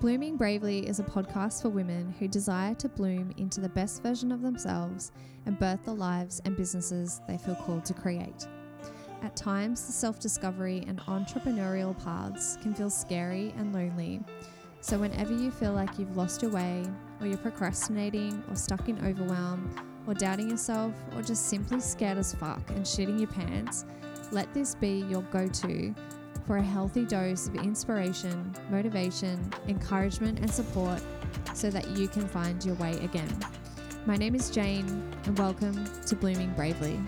Blooming Bravely is a podcast for women who desire to bloom into the best version of themselves and birth the lives and businesses they feel called to create. At times, the self discovery and entrepreneurial paths can feel scary and lonely. So, whenever you feel like you've lost your way, or you're procrastinating, or stuck in overwhelm, or doubting yourself, or just simply scared as fuck and shitting your pants, let this be your go to for a healthy dose of inspiration, motivation, encouragement, and support so that you can find your way again. My name is Jayne, and welcome to Blooming Bravely.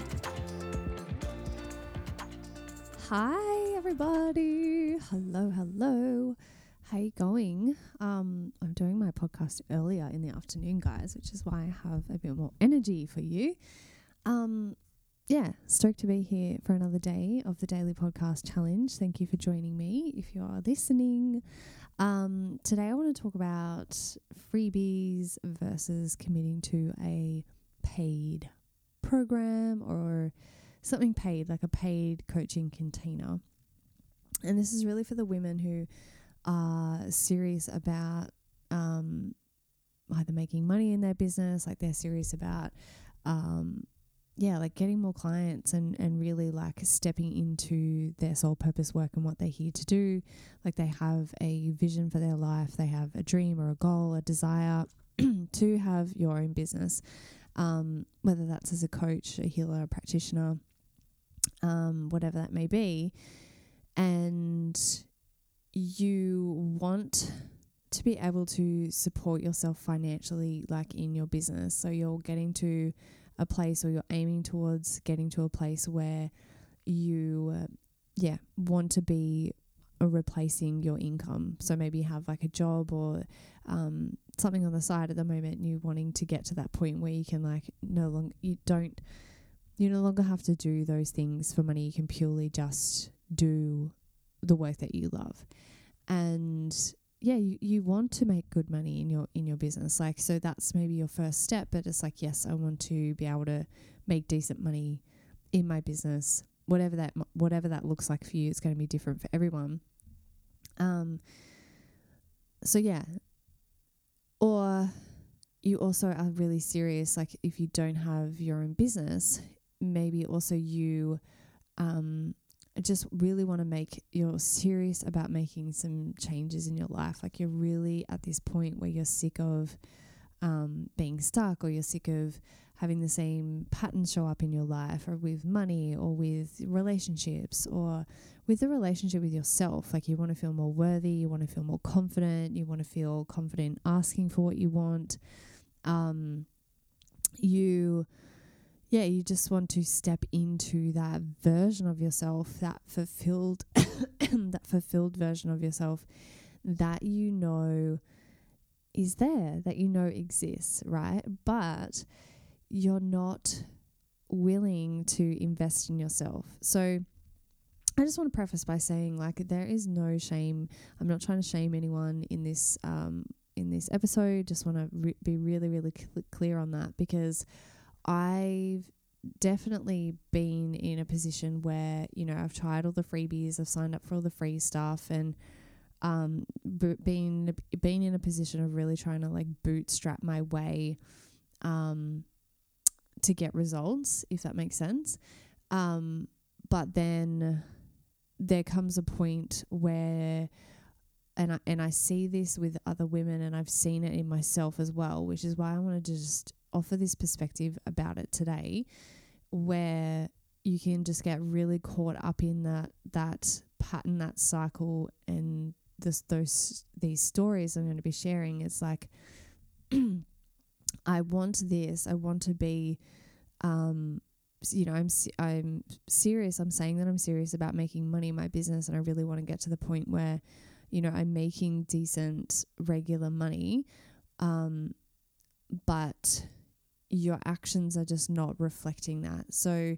Hi, everybody. Hello, hello. How you going? Um, I'm doing my podcast earlier in the afternoon, guys, which is why I have a bit more energy for you. Um, yeah, stoked to be here for another day of the Daily Podcast Challenge. Thank you for joining me if you are listening. Um, today, I want to talk about freebies versus committing to a paid program or something paid, like a paid coaching container. And this is really for the women who are serious about um, either making money in their business, like they're serious about um, yeah, like getting more clients and, and really like stepping into their sole purpose work and what they're here to do. Like they have a vision for their life, they have a dream or a goal, a desire to have your own business, um, whether that's as a coach, a healer, a practitioner, um, whatever that may be. And you want to be able to support yourself financially, like in your business. So you're getting to a place or you're aiming towards getting to a place where you, uh, yeah, want to be replacing your income. So maybe you have like a job or um, something on the side at the moment, and you're wanting to get to that point where you can like no longer you don't you no longer have to do those things for money. You can purely just do the work that you love, and yeah, you, you want to make good money in your in your business. Like so that's maybe your first step, but it's like yes, I want to be able to make decent money in my business. Whatever that whatever that looks like for you, it's going to be different for everyone. Um so yeah. Or you also are really serious like if you don't have your own business, maybe also you um I just really want to make you're serious about making some changes in your life. Like you're really at this point where you're sick of um, being stuck or you're sick of having the same patterns show up in your life or with money or with relationships or with the relationship with yourself. Like you want to feel more worthy, you want to feel more confident, you want to feel confident asking for what you want. Um, you yeah, you just want to step into that version of yourself, that fulfilled that fulfilled version of yourself that you know is there, that you know exists, right? But you're not willing to invest in yourself. So I just want to preface by saying like there is no shame. I'm not trying to shame anyone in this um in this episode. Just want to re- be really really cl- clear on that because I've definitely been in a position where, you know, I've tried all the freebies, I've signed up for all the free stuff and um b- been been in a position of really trying to like bootstrap my way um to get results, if that makes sense. Um but then there comes a point where and I, and I see this with other women and I've seen it in myself as well, which is why I wanted to just offer this perspective about it today where you can just get really caught up in that that pattern that cycle and this those these stories I'm going to be sharing. It's like I want this. I want to be um you know I'm I'm serious. I'm saying that I'm serious about making money in my business and I really want to get to the point where you know I'm making decent regular money. Um but your actions are just not reflecting that. So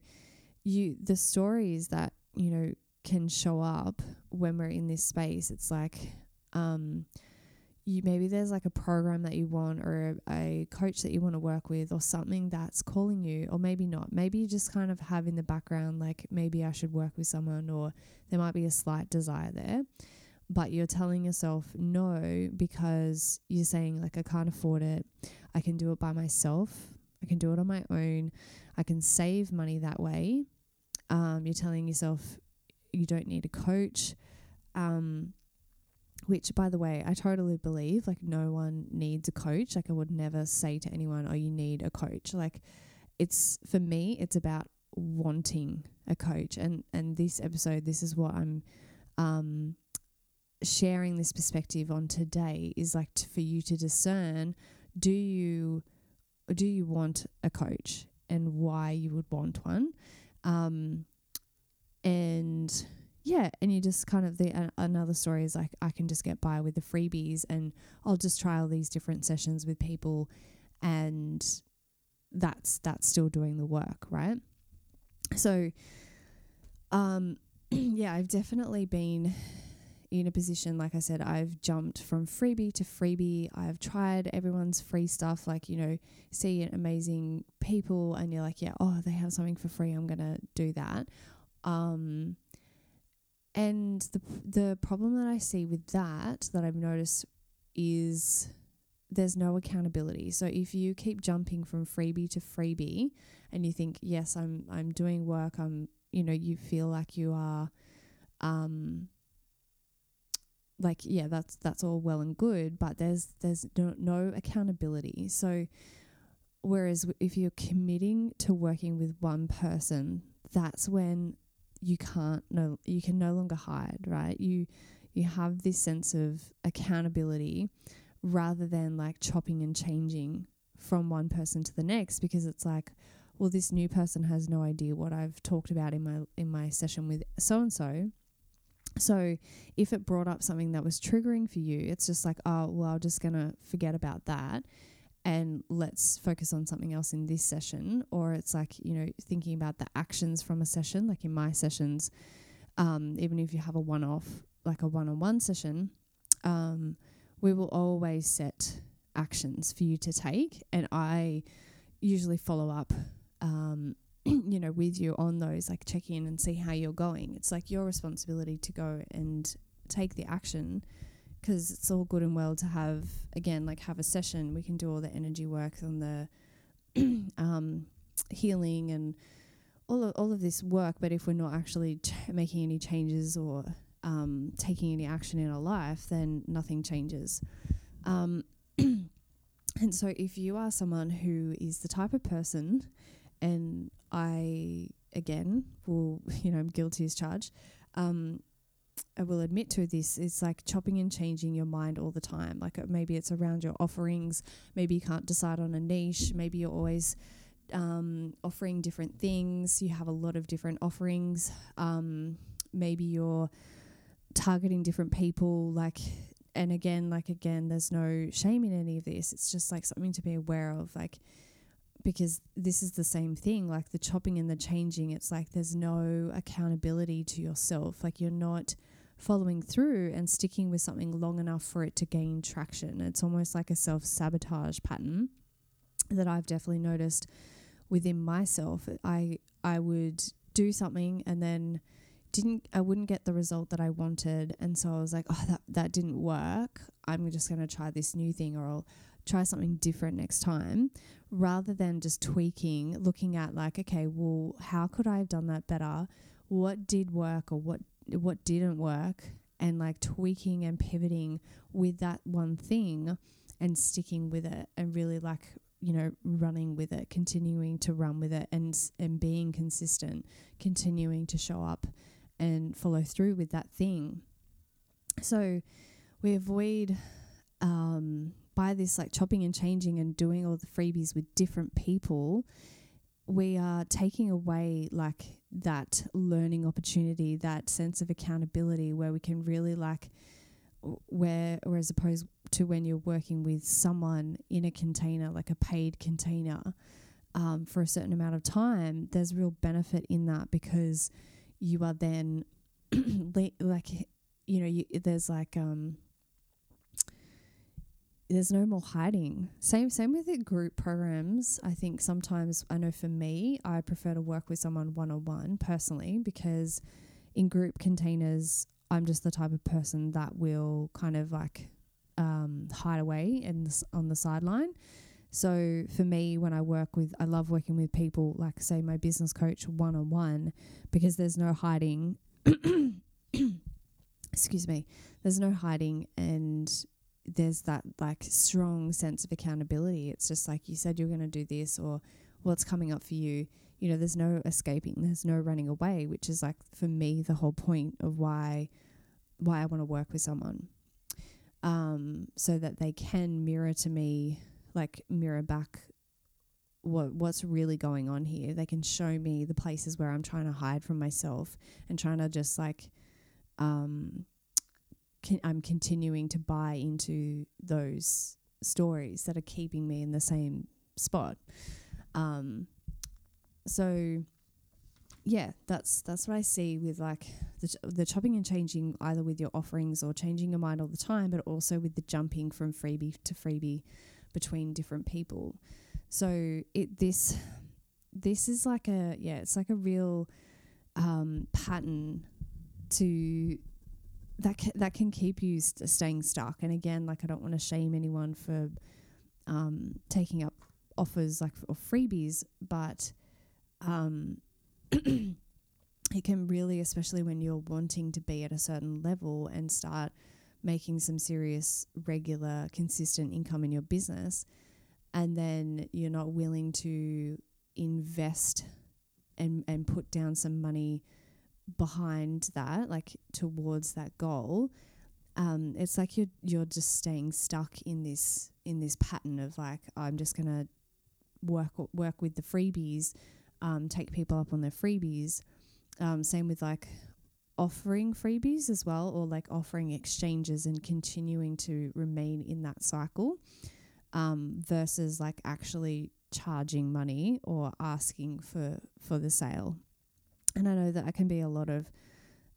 you the stories that, you know, can show up when we're in this space, it's like um you maybe there's like a program that you want or a, a coach that you want to work with or something that's calling you or maybe not maybe you just kind of have in the background like maybe i should work with someone or there might be a slight desire there but you're telling yourself no because you're saying, like, I can't afford it. I can do it by myself. I can do it on my own. I can save money that way. Um, you're telling yourself you don't need a coach. Um, which, by the way, I totally believe. Like, no one needs a coach. Like, I would never say to anyone, "Oh, you need a coach." Like, it's for me, it's about wanting a coach. And and this episode, this is what I'm um, sharing this perspective on today. Is like t- for you to discern: do you do you want a coach, and why you would want one? Um, and yeah, and you just kind of the uh, another story is like I can just get by with the freebies and I'll just try all these different sessions with people and that's that's still doing the work, right? So um yeah, I've definitely been in a position like I said I've jumped from freebie to freebie. I've tried everyone's free stuff like, you know, see amazing people and you're like, yeah, oh, they have something for free, I'm going to do that. Um and the the problem that I see with that that I've noticed is there's no accountability. So if you keep jumping from freebie to freebie and you think, yes, I'm I'm doing work, I'm you know, you feel like you are um like yeah, that's that's all well and good, but there's there's no, no accountability. So whereas if you're committing to working with one person, that's when you can't no you can no longer hide, right? You you have this sense of accountability rather than like chopping and changing from one person to the next because it's like well this new person has no idea what I've talked about in my in my session with so and so so if it brought up something that was triggering for you it's just like oh well I'm just going to forget about that and let's focus on something else in this session. Or it's like, you know, thinking about the actions from a session, like in my sessions, um, even if you have a one off, like a one on one session, um, we will always set actions for you to take. And I usually follow up, um, you know, with you on those, like check in and see how you're going. It's like your responsibility to go and take the action because it's all good and well to have again like have a session we can do all the energy work on the um, healing and all of, all of this work but if we're not actually ch- making any changes or um, taking any action in our life then nothing changes um, and so if you are someone who is the type of person and i again will you know i'm guilty as charged. Um, I will admit to this, it's like chopping and changing your mind all the time. Like uh, maybe it's around your offerings, maybe you can't decide on a niche, maybe you're always um, offering different things, you have a lot of different offerings, um, maybe you're targeting different people, like and again, like again, there's no shame in any of this. It's just like something to be aware of, like because this is the same thing, like the chopping and the changing. It's like there's no accountability to yourself. Like you're not following through and sticking with something long enough for it to gain traction. It's almost like a self sabotage pattern that I've definitely noticed within myself. I I would do something and then didn't I wouldn't get the result that I wanted and so I was like, oh that that didn't work. I'm just going to try this new thing or I'll try something different next time rather than just tweaking, looking at like, okay, well, how could I have done that better? What did work or what what didn't work and like tweaking and pivoting with that one thing and sticking with it and really like you know running with it continuing to run with it and and being consistent continuing to show up and follow through with that thing so we avoid um, by this like chopping and changing and doing all the freebies with different people we are taking away like that learning opportunity, that sense of accountability where we can really like where or as opposed to when you're working with someone in a container, like a paid container, um, for a certain amount of time, there's real benefit in that because you are then like you know you, there's like um there's no more hiding. Same same with the group programs. I think sometimes I know for me, I prefer to work with someone one on one personally because in group containers I'm just the type of person that will kind of like um, hide away and on the sideline. So for me, when I work with, I love working with people, like say my business coach one on one, because there's no hiding. excuse me. There's no hiding, and there's that like strong sense of accountability. It's just like you said you're going to do this, or what's coming up for you. You know, there's no escaping. There's no running away, which is like for me the whole point of why why I want to work with someone. Um, so that they can mirror to me like mirror back what what's really going on here. They can show me the places where I'm trying to hide from myself and trying to just like um I'm continuing to buy into those stories that are keeping me in the same spot. Um so yeah, that's that's what I see with like the ch- the chopping and changing either with your offerings or changing your mind all the time, but also with the jumping from freebie to freebie between different people. So it this this is like a yeah, it's like a real um, pattern to that ca- that can keep you st- staying stuck. And again, like I don't want to shame anyone for um, taking up offers like or freebies, but um, it can really, especially when you're wanting to be at a certain level and start making some serious, regular, consistent income in your business, and then you're not willing to invest and, and put down some money behind that, like towards that goal, um, it's like you're you're just staying stuck in this in this pattern of like I'm just gonna work work with the freebies, um, take people up on their freebies. Um, same with like offering freebies as well, or like offering exchanges and continuing to remain in that cycle um, versus like actually charging money or asking for for the sale. And I know that I can be a lot of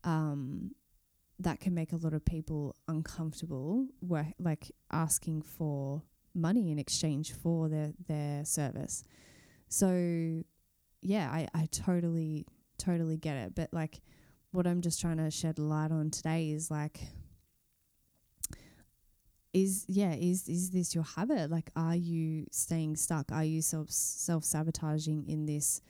um, that can make a lot of people uncomfortable, where like asking for money in exchange for their their service. So yeah, I, I totally totally get it. But like what I'm just trying to shed light on today is like is yeah is is this your habit like are you staying stuck are you self self sabotaging in this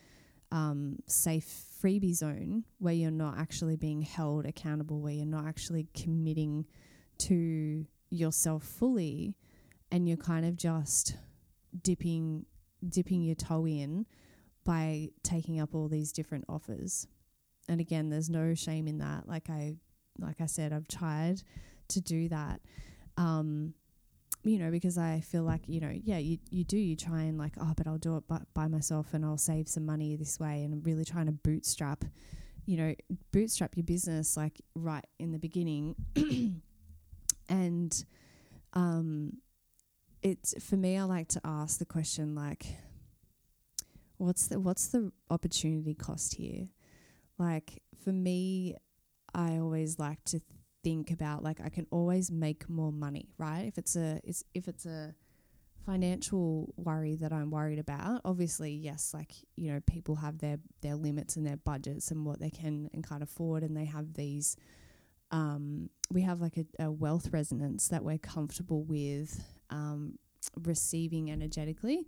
um, safe freebie zone where you're not actually being held accountable where you're not actually committing to yourself fully and you're kind of just dipping dipping your toe in by taking up all these different offers. And again there's no shame in that. Like i like i said i've tried to do that. Um you know because i feel like you know yeah you, you do you try and like oh but i'll do it by, by myself and i'll save some money this way and i'm really trying to bootstrap you know bootstrap your business like right in the beginning. And um it's for me i like to ask the question like what's the what's the opportunity cost here? Like for me, I always like to think about like I can always make more money, right? If it's a it's if it's a financial worry that I'm worried about, obviously, yes, like, you know, people have their their limits and their budgets and what they can and can't afford and they have these um, we have like a, a wealth resonance that we're comfortable with um, receiving energetically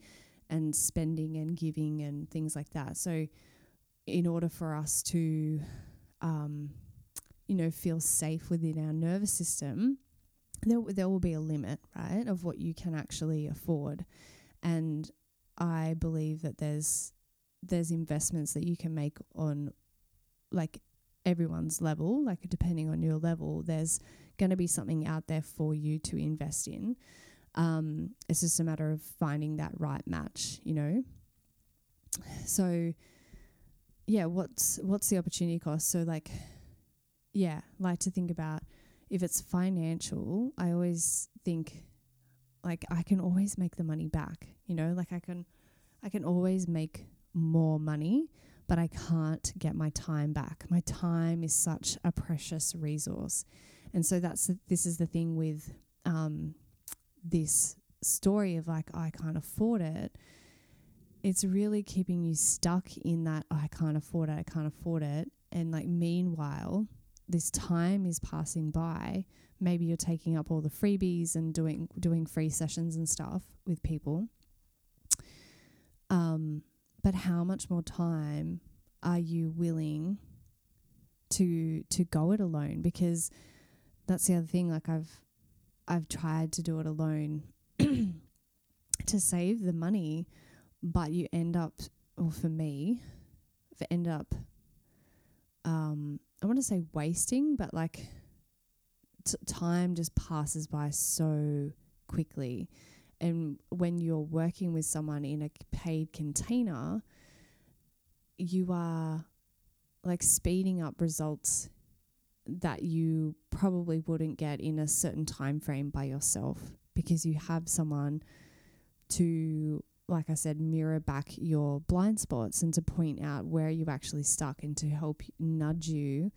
and spending and giving and things like that. So in order for us to, um, you know, feel safe within our nervous system, there, there will be a limit, right, of what you can actually afford. And I believe that there's there's investments that you can make on like everyone's level, like depending on your level, there's going to be something out there for you to invest in. Um, it's just a matter of finding that right match, you know. So yeah, what's what's the opportunity cost? So like, yeah, like to think about if it's financial. I always think like I can always make the money back. You know, like I can, I can always make more money, but I can't get my time back. My time is such a precious resource, and so that's this is the thing with um, this story of like I can't afford it it's really keeping you stuck in that I can't afford it, I can't afford it. And like meanwhile, this time is passing by, maybe you're taking up all the freebies and doing doing free sessions and stuff with people. Um, but how much more time are you willing to to go it alone? Because that's the other thing. Like I've I've tried to do it alone to save the money, but you end up, or for me, end up, um, I want to say wasting, but like t- time just passes by so quickly. And when you're working with someone in a paid container, you are like speeding up results that you probably wouldn't get in a certain time frame by yourself because you have someone to like I said mirror back your blind spots and to point out where you've actually stuck and to help nudge you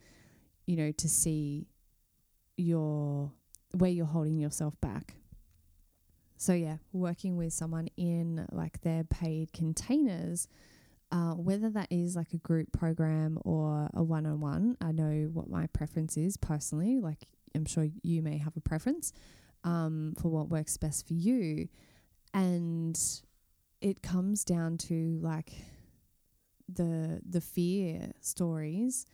you know to see your where you're holding yourself back so yeah working with someone in like their paid containers uh, whether that is like a group program or a one on one, I know what my preference is personally. Like, I'm sure you may have a preference um, for what works best for you. And it comes down to like the the fear stories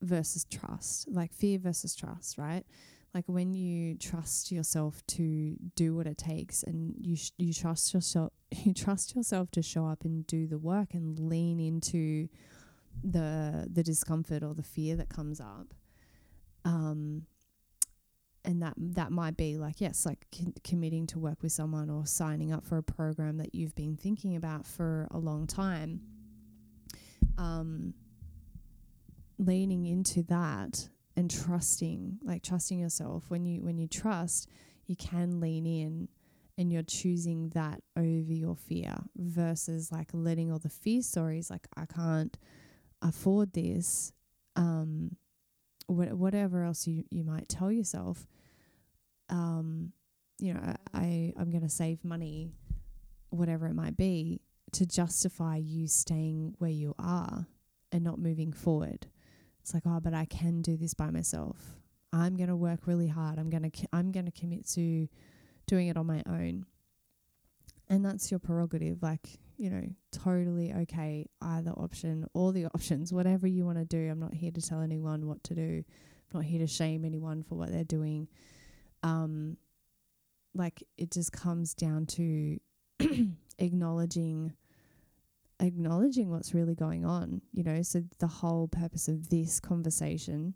versus trust like fear versus trust right? Like when you trust yourself to do what it takes and you sh- you trust yourself you trust yourself to show up and do the work and lean into the the discomfort or the fear that comes up um and that that might be like yes like con- committing to work with someone or signing up for a program that you've been thinking about for a long time um leaning into that and trusting like trusting yourself. When you when you trust you can lean in and you're choosing that over your fear versus like letting all the fear stories like i can't afford this um wh- whatever else you you might tell yourself um you know i i'm going to save money whatever it might be to justify you staying where you are and not moving forward it's like, oh, but I can do this by myself. I'm going to work really hard. I'm going to I'm going to commit to doing it on my own. And that's your prerogative, like, you know, totally okay either option, all the options, whatever you want to do. I'm not here to tell anyone what to do. I'm not here to shame anyone for what they're doing. Um like it just comes down to acknowledging acknowledging what's really going on, you know. So, the whole purpose of this conversation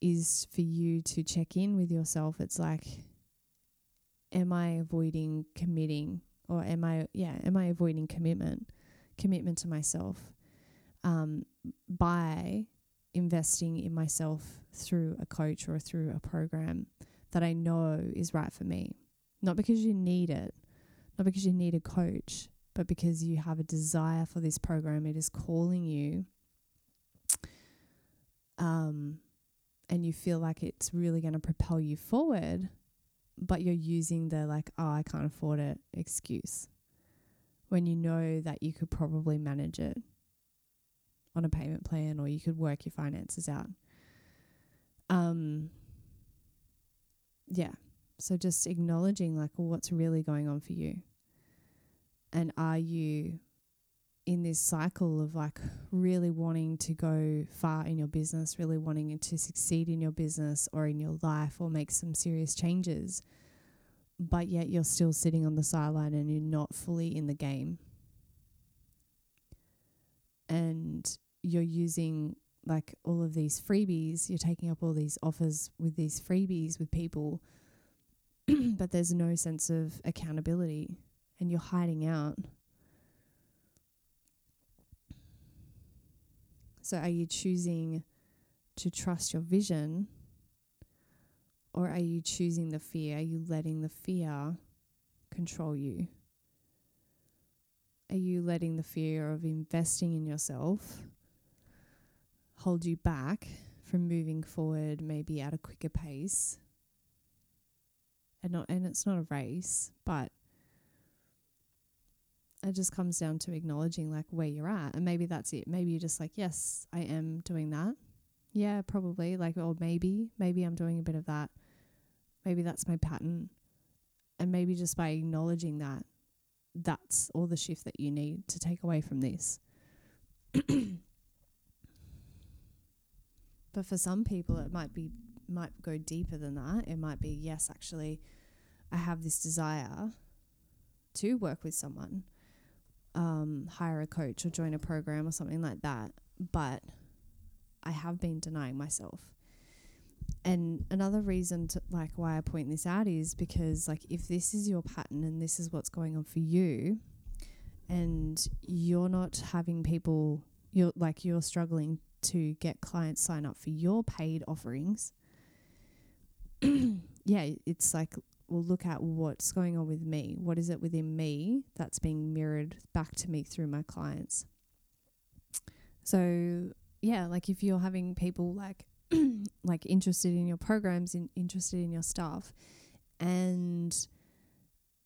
is for you to check in with yourself. It's like, am I avoiding committing, or am I, yeah, am I avoiding commitment, commitment to myself um, by investing in myself through a coach or through a program that I know is right for me? Not because you need it, not because you need a coach, but because you have a desire for this program, it is calling you. Um, and you feel like it's really going to propel you forward, but you're using the like, oh, I can't afford it excuse when you know that you could probably manage it on a payment plan or you could work your finances out. Um, yeah. So just acknowledging like what's really going on for you. And are you in this cycle of like really wanting to go far in your business, really wanting to succeed in your business or in your life or make some serious changes, but yet you're still sitting on the sideline and you're not fully in the game? And you're using like all of these freebies, you're taking up all these offers with these freebies with people, but there's no sense of accountability and you're hiding out. So, are you choosing to trust your vision or are you choosing the fear? Are you letting the fear control you? Are you letting the fear of investing in yourself hold you back from moving forward maybe at a quicker pace? And not and it's not a race, but it just comes down to acknowledging like where you're at and maybe that's it maybe you're just like yes i am doing that Yeah, probably. Like, or maybe, maybe I'm doing a bit of that. Maybe that's my pattern. And maybe just by acknowledging that, that's all the shift that you need to take away from this. but for some people, it might be, might go deeper than that. It might be, yes, actually, I have this desire to work with someone, um, hire a coach or join a program or something like that. But I have been denying myself. And another reason to like why I point this out is because like if this is your pattern and this is what's going on for you and you're not having people you're like you're struggling to get clients sign up for your paid offerings. Yeah it's like well look at what's going on with me. What is it within me that's being mirrored back to me through my clients? So yeah, like if you're having people like like interested in your programs, in, interested in your stuff, and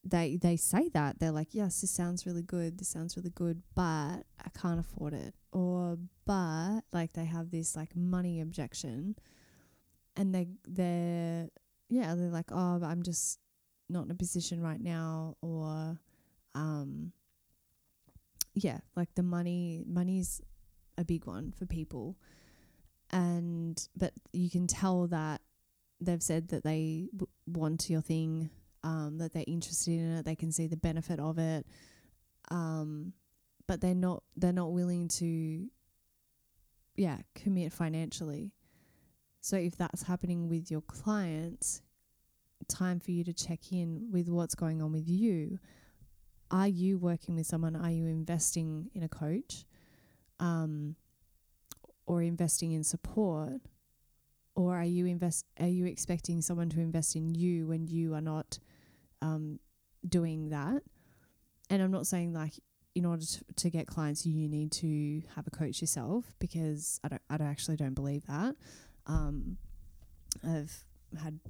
they they say that they're like, yes, this sounds really good, this sounds really good, but I can't afford it, or but like they have this like money objection, and they they're yeah they're like, oh, but I'm just not in a position right now, or um yeah, like the money money's a big one for people. And but you can tell that they've said that they w- want your thing, um, that they're interested in it, they can see the benefit of it, um, but they're not they're not willing to, yeah, commit financially. So if that's happening with your clients, time for you to check in with what's going on with you. Are you working with someone? Are you investing in a coach? um, or investing in support, or are you invest are you expecting someone to invest in you when you are not um, doing that? And I'm not saying like in order to, to get clients you need to have a coach yourself because I don't I don't actually don't believe that. Um, I've had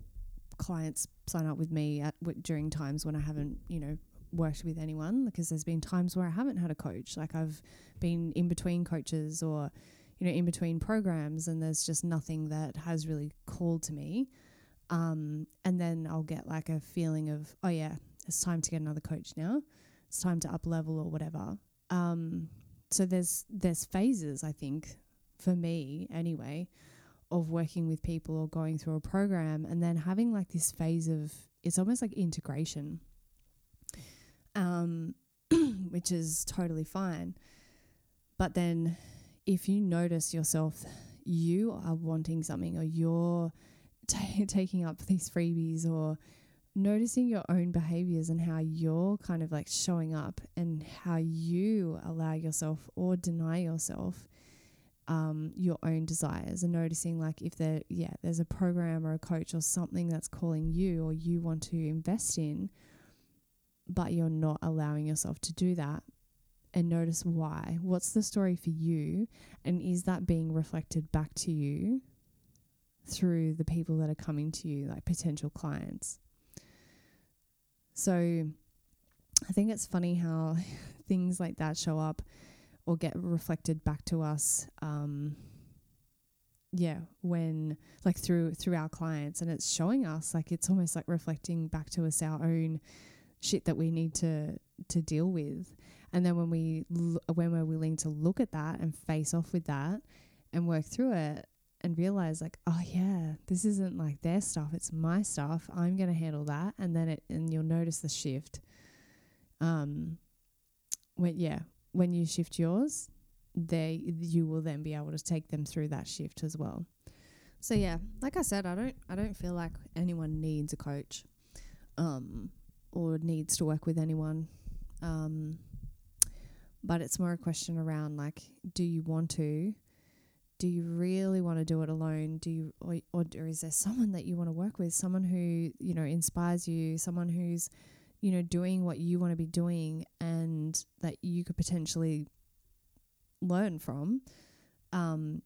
clients sign up with me at w- during times when I haven't you know worked with anyone because there's been times where I haven't had a coach. Like I've been in between coaches or, you know, in between programs, and there's just nothing that has really called to me. Um, and then I'll get like a feeling of, oh yeah, it's time to get another coach now. It's time to up level or whatever. Um, so there's there's phases I think for me anyway of working with people or going through a program and then having like this phase of it's almost like integration um, which is totally fine. But then if you notice yourself, you are wanting something or you're t- taking up these freebies or noticing your own behaviors and how you're kind of like showing up and how you allow yourself or deny yourself um, your own desires and noticing like if there yeah there's a program or a coach or something that's calling you or you want to invest in but you're not allowing yourself to do that and notice why. What's the story for you? And is that being reflected back to you through the people that are coming to you, like potential clients? So I think it's funny how things like that show up or get reflected back to us. Um, yeah, when like through through our clients, and it's showing us like it's almost like reflecting back to us our own shit that we need to to deal with and then when we l- when we're willing to look at that and face off with that and work through it and realize like oh yeah this isn't like their stuff it's my stuff i'm going to handle that and then it and you'll notice the shift um when yeah when you shift yours they you will then be able to take them through that shift as well so yeah like i said i don't i don't feel like anyone needs a coach um or needs to work with anyone. Um, but it's more a question around like, do you want to? Do you really want to do it alone? Do you, or, or, or is there someone that you want to work with? Someone who you know inspires you. Someone who's you know doing what you want to be doing, and that you could potentially learn from, um,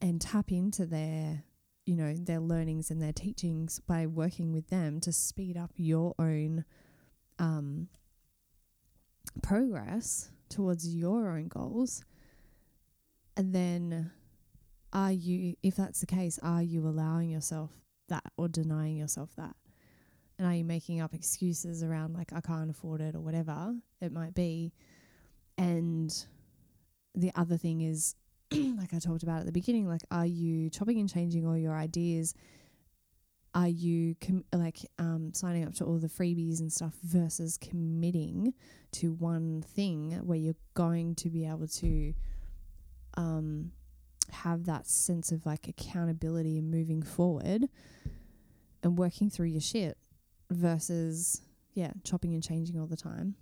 and tap into their you know, their learnings and their teachings by working with them to speed up your own um, progress towards your own goals. And then are you, if that's the case, are you allowing yourself that or denying yourself that? And are you making up excuses around, like, I can't afford it or whatever it might be? And the other thing is, like I talked about at the beginning, like, are you chopping and changing all your ideas? Are you com- like um, signing up to all the freebies and stuff versus committing to one thing where you're going to be able to um, have that sense of like accountability and moving forward and working through your shit versus, yeah, chopping and changing all the time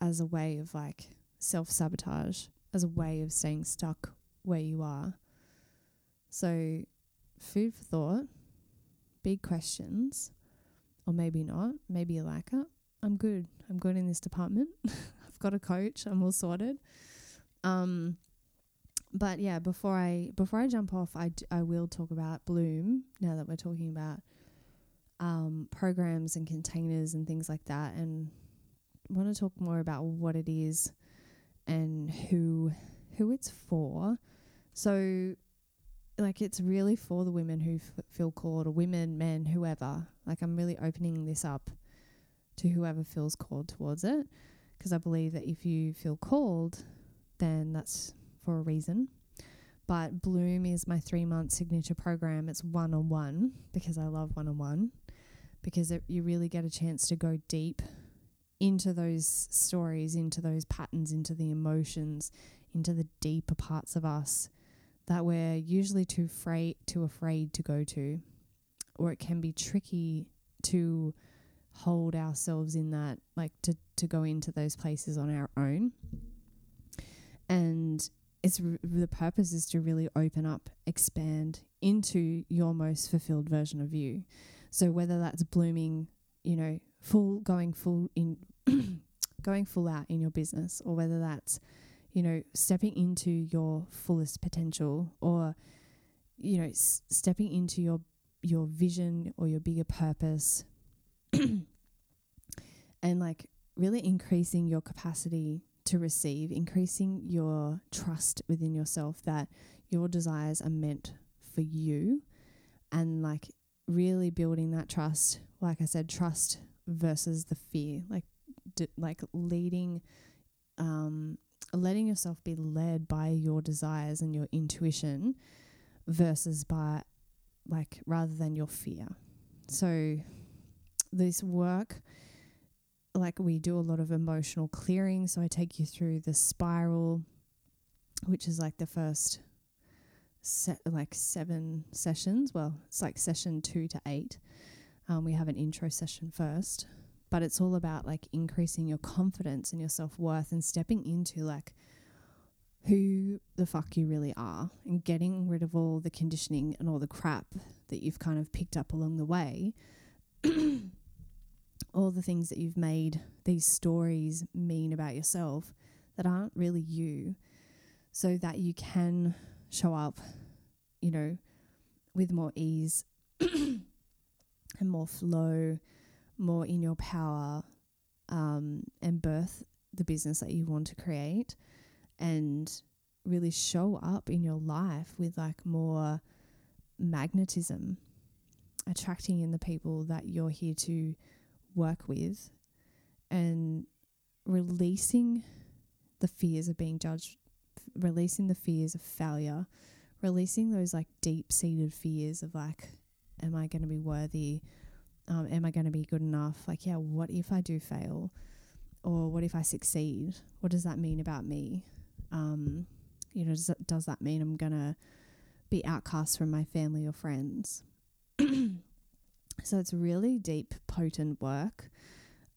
as a way of like self sabotage, as a way of staying stuck where you are. So, food for thought, big questions, or maybe not. Maybe you're like, oh, I'm good. I'm good in this department. I've got a coach. I'm all sorted. Um, but yeah, before I before I jump off, I, d- I will talk about Bloom now that we're talking about um, programs and containers and things like that, and want to talk more about what it is and who who it's for. So, like, it's really for the women who f- feel called, or women, men, whoever. Like, I'm really opening this up to whoever feels called towards it, because I believe that if you feel called, then that's for a reason. But Bloom is my three month signature program. It's one on one because I love one on one because it, you really get a chance to go deep into those stories, into those patterns, into the emotions, into the deeper parts of us that we're usually too afraid too afraid to go to, or it can be tricky to hold ourselves in that, like to to go into those places on our own. And it's r- the purpose is to really open up, expand into your most fulfilled version of you. So whether that's blooming, you know, full going full in going full out in your business or whether that's you know stepping into your fullest potential or you know s- stepping into your your vision or your bigger purpose and like really increasing your capacity to receive, increasing your trust within yourself that your desires are meant for you, and like really building that trust. Like I said, trust versus the fear, like d- like leading, um, letting yourself be led by your desires and your intuition versus by like rather than your fear. So this work like we do a lot of emotional clearing. So I take you through the spiral, which is like the first set, like seven sessions. Well, it's like session two to eight. Um, we have an intro session first, but it's all about like increasing your confidence and your self worth and stepping into like who the fuck you really are and getting rid of all the conditioning and all the crap that you've kind of picked up along the way. all the things that you've made these stories mean about yourself that aren't really you, so that you can show up, you know, with more ease and more flow, more in your power, um, and birth the business that you want to create and really show up in your life with like more magnetism, attracting in the people that you're here to work with and releasing the fears of being judged, releasing the fears of failure, releasing those like deep seated fears of like, am I going to be worthy? Um, am I going to be good enough? Like, yeah, what if I do fail? Or what if I succeed? What does that mean about me? Um, you know, does that, does that mean I'm going to be outcast from my family or friends? so it's really deep, potent work.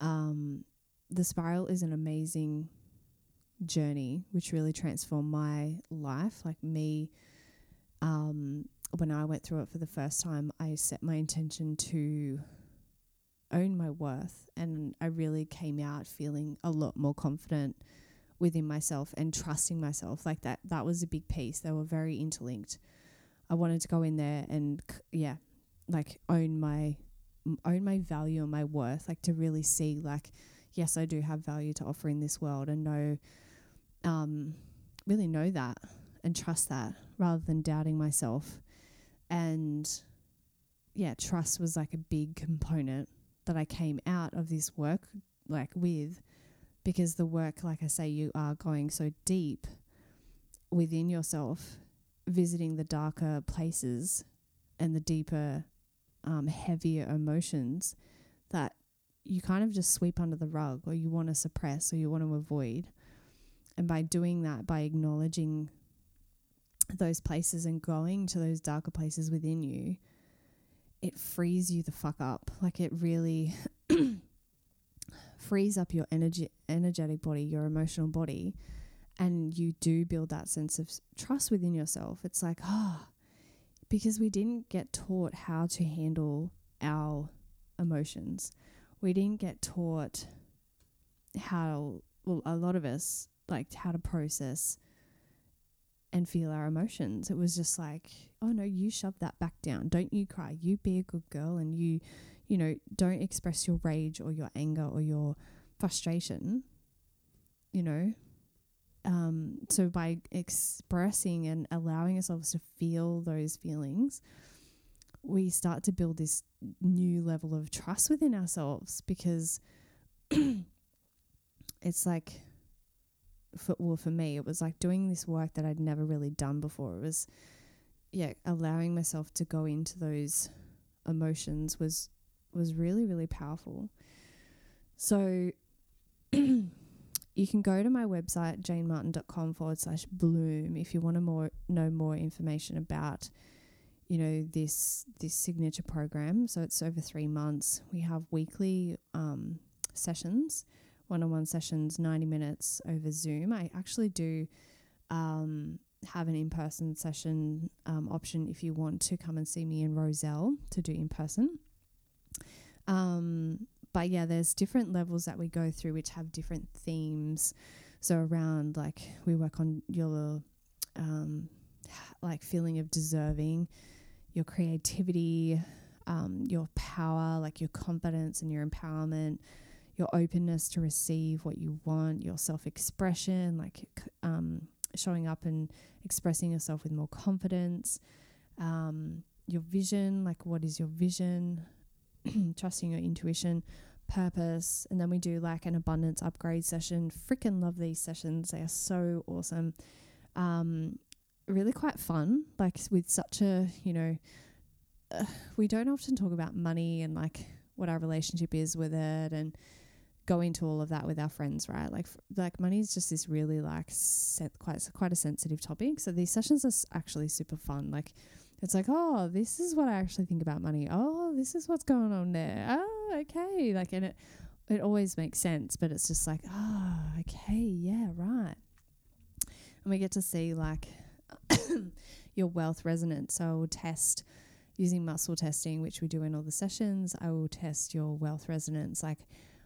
Um, the spiral is an amazing journey, which really transformed my life. Like me, um, when I went through it for the first time, I set my intention to own my worth, and I really came out feeling a lot more confident within myself and trusting myself. Like that, that was a big piece. They were very interlinked. I wanted to go in there and yeah, like own my own my value and my worth, like to really see like yes, I do have value to offer in this world and know um really know that and trust that rather than doubting myself. And yeah, trust was like a big component that I came out of this work like with because the work, like I say, you are going so deep within yourself, visiting the darker places and the deeper, um, heavier emotions that you kind of just sweep under the rug or you want to suppress or you want to avoid. And by doing that, by acknowledging those places and going to those darker places within you, it frees you the fuck up. Like it really frees up your energy, energetic body, your emotional body, and you do build that sense of trust within yourself. It's like, ah, oh, because we didn't get taught how to handle our emotions. We didn't get taught how, well, a lot of us, like how to process and feel our emotions. It was just like, oh no, you shove that back down. Don't you cry. You be a good girl and you, you know, don't express your rage or your anger or your frustration, you know. Um, so by expressing and allowing ourselves to feel those feelings, we start to build this new level of trust within ourselves because it's like for well for me it was like doing this work that I'd never really done before. It was yeah, allowing myself to go into those emotions was was really really powerful. So you can go to my website jaynemartin.com forward slash bloom if you want to more know more information about you know this this signature program. So it's over three months. We have weekly um, sessions one-on-one sessions 90 minutes over zoom. I actually do um, have an in-person session um, option if you want to come and see me in Rozelle to do in person um, but yeah there's different levels that we go through which have different themes. So around like we work on your um, like feeling of deserving your creativity um, your power like your confidence and your empowerment your openness to receive what you want, your self expression, like um, showing up and expressing yourself with more confidence, um, your vision, like what is your vision, trusting your intuition, purpose. And then we do like an abundance upgrade session. Freaking love these sessions, they are so awesome. Um, really quite fun, like with such a, you know, uh, we don't often talk about money and like what our relationship is with it and go into all of that with our friends, right? Like like money is just this really like sen- quite quite a sensitive topic. So these sessions are actually super fun. Like it's like, oh, this is what I actually think about money. Oh, this is what's going on there. Oh, okay. Like and it it always makes sense, but it's just like, oh, okay, yeah, right. And we get to see like your wealth resonance. So I will test using muscle testing, which we do in all the sessions. I will test your wealth resonance, like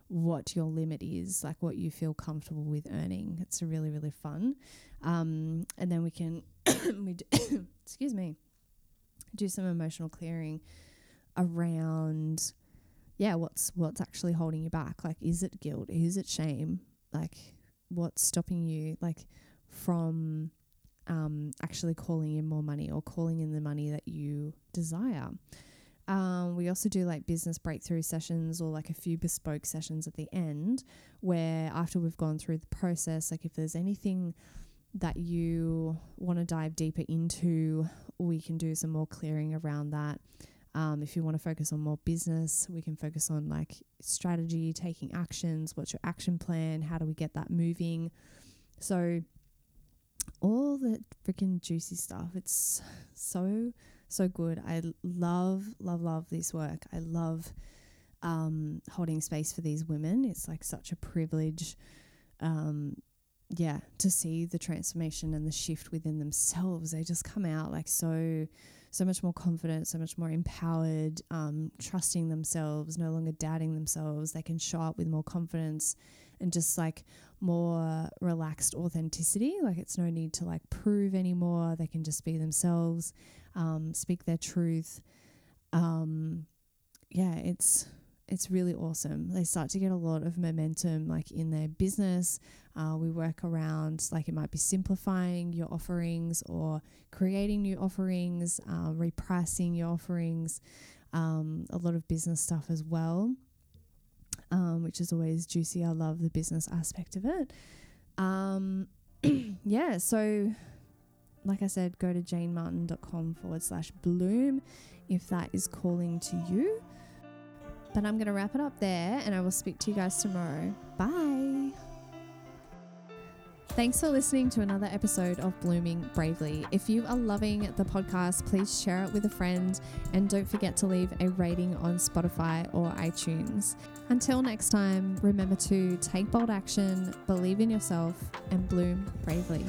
what your limit is, like what you feel comfortable with earning. It's really, really fun. Um, and then we can, we do excuse me, do some emotional clearing around, yeah, what's what's actually holding you back? Like, is it guilt? Is it shame? Like, what's stopping you, like, from um, actually calling in more money or calling in the money that you desire? Um, we also do like business breakthrough sessions or like a few bespoke sessions at the end where after we've gone through the process, like if there's anything that you want to dive deeper into, we can do some more clearing around that. Um, if you want to focus on more business, we can focus on like strategy, taking actions, what's your action plan, how do we get that moving. So, all the freaking juicy stuff. It's so so good. I love, love, love this work. I love um, holding space for these women. It's like such a privilege, um, yeah, to see the transformation and the shift within themselves. They just come out like so, so much more confident, so much more empowered, um, trusting themselves, no longer doubting themselves. They can show up with more confidence and just like more relaxed authenticity. Like it's no need to like prove anymore. They can just be themselves um, speak their truth. Um, yeah, it's it's really awesome. They start to get a lot of momentum, like in their business. Uh, we work around, like, it might be simplifying your offerings or creating new offerings, uh, repricing your offerings, um, a lot of business stuff as well, um, which is always juicy. I love the business aspect of it. Um, yeah, so like I said, go to jaynemartin.com forward slash bloom if that is calling to you. But I'm going to wrap it up there and I will speak to you guys tomorrow. Bye. Thanks for listening to another episode of Blooming Bravely. If you are loving the podcast, please share it with a friend and don't forget to leave a rating on Spotify or iTunes. Until next time, remember to take bold action, believe in yourself, and bloom bravely.